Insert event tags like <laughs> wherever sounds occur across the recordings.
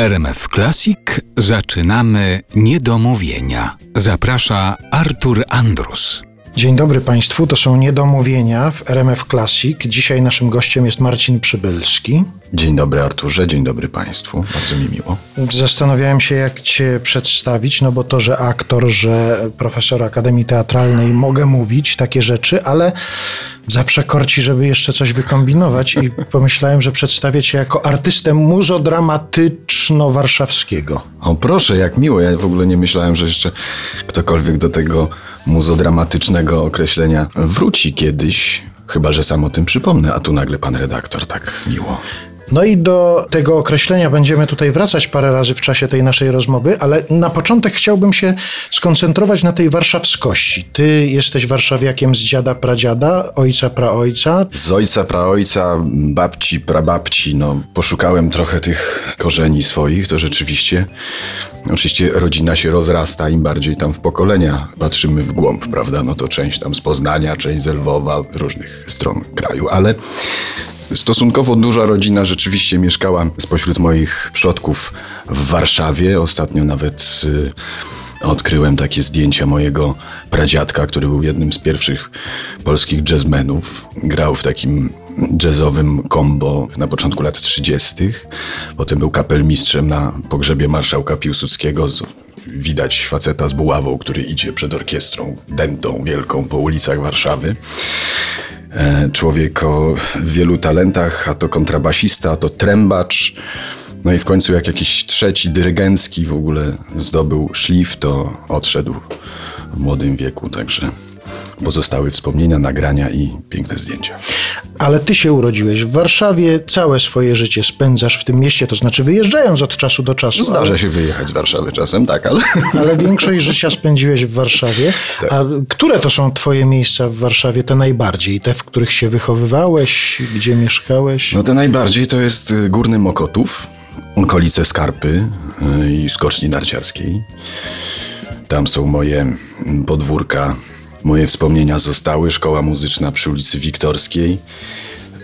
RMF Classic zaczynamy niedomówienia. Zaprasza Artur Andrus. Dzień dobry Państwu, to są Niedomówienia w RMF Classic. Dzisiaj naszym gościem jest Marcin Przybylski. Dzień dobry Arturze, dzień dobry Państwu, bardzo mi miło. Zastanawiałem się, jak Cię przedstawić, no bo to, że aktor, że profesor Akademii Teatralnej mogę mówić takie rzeczy, ale zawsze korci, żeby jeszcze coś wykombinować i <laughs> pomyślałem, że przedstawię Cię jako artystę muzodramatyczno-warszawskiego. O proszę, jak miło, ja w ogóle nie myślałem, że jeszcze ktokolwiek do tego muzodramatycznego określenia wróci kiedyś. Chyba, że sam o tym przypomnę, a tu nagle pan redaktor tak miło. No i do tego określenia będziemy tutaj wracać parę razy w czasie tej naszej rozmowy, ale na początek chciałbym się skoncentrować na tej warszawskości. Ty jesteś warszawiakiem z dziada pradziada, ojca praojca. Z ojca, praojca, babci, prababci, no poszukałem trochę tych korzeni swoich, to rzeczywiście, oczywiście rodzina się rozrasta, im bardziej tam w pokolenia patrzymy w głąb, prawda, no to część tam z Poznania, część z Lwowa, różnych stron kraju, ale Stosunkowo duża rodzina rzeczywiście mieszkała spośród moich przodków w Warszawie. Ostatnio nawet y, odkryłem takie zdjęcia mojego pradziadka, który był jednym z pierwszych polskich jazzmenów. Grał w takim jazzowym combo na początku lat 30. Potem był kapelmistrzem na pogrzebie marszałka Piłsudskiego. Widać faceta z buławą, który idzie przed orkiestrą dętą wielką po ulicach Warszawy. E, człowiek o wielu talentach, a to kontrabasista, a to trębacz. No i w końcu jak jakiś trzeci dyrygencki w ogóle zdobył szlif, to odszedł w młodym wieku, także pozostały wspomnienia, nagrania i piękne zdjęcia. Ale ty się urodziłeś w Warszawie, całe swoje życie spędzasz w tym mieście, to znaczy wyjeżdżając od czasu do czasu. Zdarza ale, się wyjechać z Warszawy czasem, tak, ale... ale większość życia spędziłeś w Warszawie. A które to są twoje miejsca w Warszawie, te najbardziej? Te, w których się wychowywałeś, gdzie mieszkałeś? No to najbardziej to jest y, Górny Mokotów, okolice Skarpy y, i Skoczni Narciarskiej. Tam są moje podwórka, moje wspomnienia zostały. Szkoła muzyczna przy ulicy Wiktorskiej,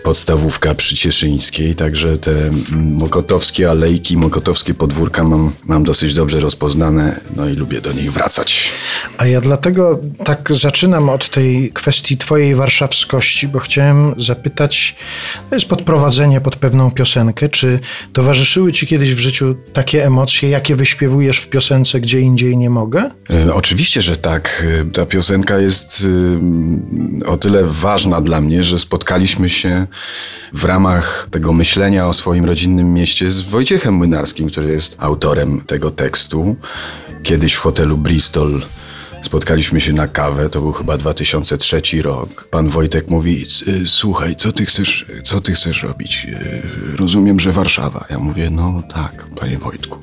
podstawówka przy Cieszyńskiej, także te mokotowskie alejki, mokotowskie podwórka mam, mam dosyć dobrze rozpoznane, no i lubię do nich wracać. A ja dlatego tak zaczynam od tej kwestii twojej warszawskości, bo chciałem zapytać, to jest podprowadzenie pod pewną piosenkę, czy towarzyszyły ci kiedyś w życiu takie emocje, jakie wyśpiewujesz w piosence Gdzie indziej nie mogę? E, Oczywiście, że tak. E, Ta piosenka jest e, o tyle ważna dla mnie, że spotkaliśmy się w ramach tego myślenia o swoim rodzinnym mieście z Wojciechem Młynarskim, który jest autorem tego tekstu. Kiedyś w hotelu Bristol spotkaliśmy się na kawę, to był chyba 2003 rok. Pan Wojtek mówi, "Y, słuchaj, co ty chcesz, co ty chcesz robić? Y, Rozumiem, że Warszawa. Ja mówię, no tak, panie Wojtku.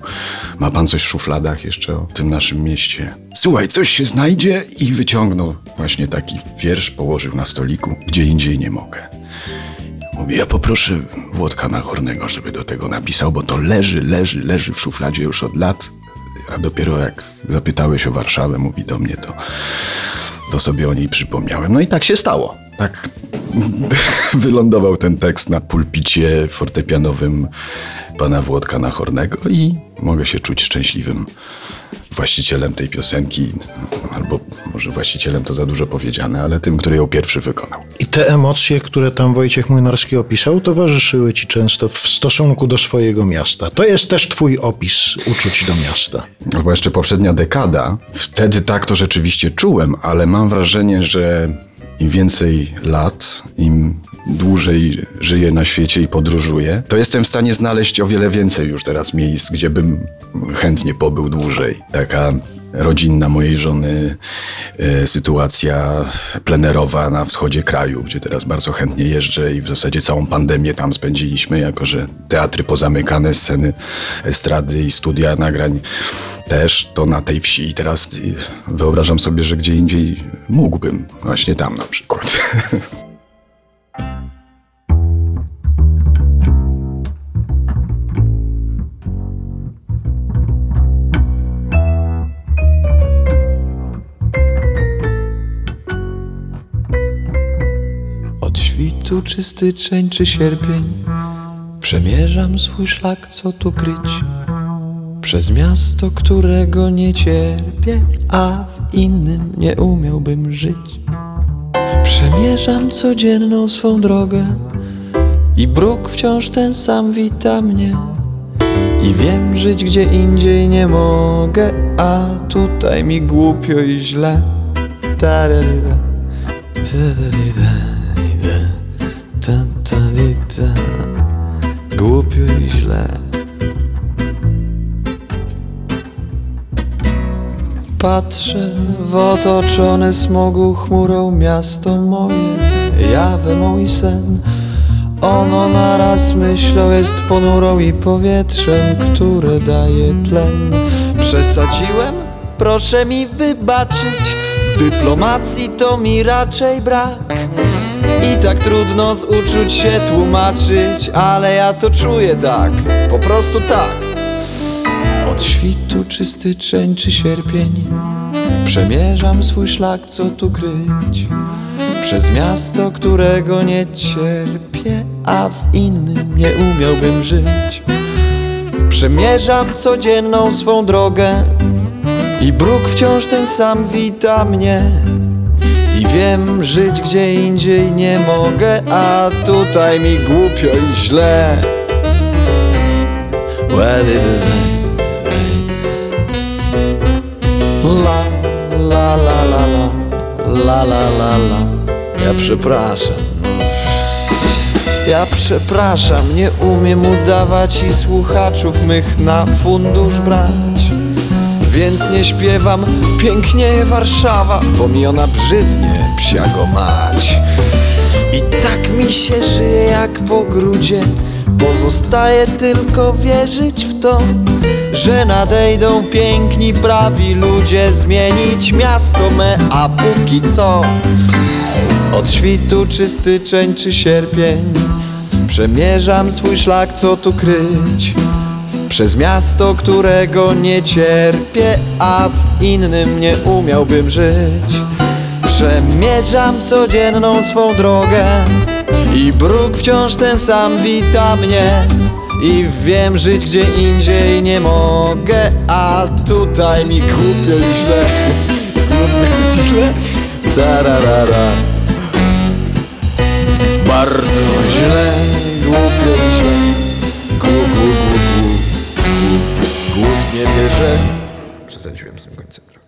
Ma pan coś w szufladach jeszcze o tym naszym mieście? Słuchaj, coś się znajdzie i wyciągnął właśnie taki wiersz, położył na stoliku, gdzie indziej nie mogę. Mówię, ja poproszę Włodka Nachornego, żeby do tego napisał, bo to leży, leży, leży w szufladzie już od lat. A dopiero jak zapytałeś o Warszawę, mówi do mnie, to, to sobie o niej przypomniałem. No i tak się stało. Tak <laughs> wylądował ten tekst na pulpicie fortepianowym pana Włodka Nachornego i mogę się czuć szczęśliwym właścicielem tej piosenki, albo może właścicielem to za dużo powiedziane, ale tym, który ją pierwszy wykonał. I te emocje, które tam Wojciech Młynarski opisał, towarzyszyły ci często w stosunku do swojego miasta. To jest też twój opis uczuć do miasta. Albo jeszcze poprzednia dekada. Wtedy tak to rzeczywiście czułem, ale mam wrażenie, że im więcej lat, im dłużej żyję na świecie i podróżuję, to jestem w stanie znaleźć o wiele więcej już teraz miejsc, gdzie bym chętnie pobył dłużej. Taka rodzinna mojej żony, e, sytuacja plenerowa na wschodzie kraju, gdzie teraz bardzo chętnie jeżdżę i w zasadzie całą pandemię tam spędziliśmy, jako że teatry pozamykane, sceny estrady i studia nagrań też, to na tej wsi. I teraz e, wyobrażam sobie, że gdzie indziej mógłbym, właśnie tam na przykład. <laughs> świtu czy styczeń czy sierpień. Przemierzam swój szlak, co tu kryć. Przez miasto, którego nie cierpię A w innym nie umiałbym żyć. Przemierzam codzienną swą drogę I bruk wciąż ten sam wita mnie. I wiem, żyć gdzie indziej nie mogę A tutaj mi głupio i źle. Ta-da-di-da-di-da. Ta-ta-di-da. Głupio i źle Patrzę w otoczone smogu chmurą miasto moje Jawę mój sen Ono naraz myślą jest ponurą i powietrzem, które daje tlen Przesadziłem? Proszę mi wybaczyć Dyplomacji to mi raczej brak I tak trudno z uczuć się tłumaczyć Ale ja to czuję tak, po prostu tak. Od świtu czy styczeń czy sierpień Przemierzam swój szlak, co tu kryć. Przez miasto, którego nie cierpię A w innym nie umiałbym żyć. Przemierzam codzienną swą drogę i bruk wciąż ten sam wita mnie Wiem, żyć gdzie indziej nie mogę A tutaj mi głupio i źle. What is? La, la, la, la, la La, la, la, la. Ja przepraszam ja przepraszam, nie umiem udawać i słuchaczów mych na fundusz brać więc nie śpiewam Pięknie Warszawa, bo mi ona brzydnie psiago mać. I tak mi się żyje jak po grudzie Pozostaje tylko wierzyć w to Że nadejdą piękni, prawi ludzie Zmienić miasto me, a póki co. Od świtu czy styczeń czy sierpień Przemierzam swój szlak, co tu kryć przez miasto, którego nie cierpię, a w innym nie umiałbym żyć. Przemierzam codzienną swą drogę i bruk wciąż ten sam wita mnie. I wiem, żyć gdzie indziej nie mogę, a tutaj mi i źle. <laughs> I źle. Tararara. Selbstentschwebungskonzepte.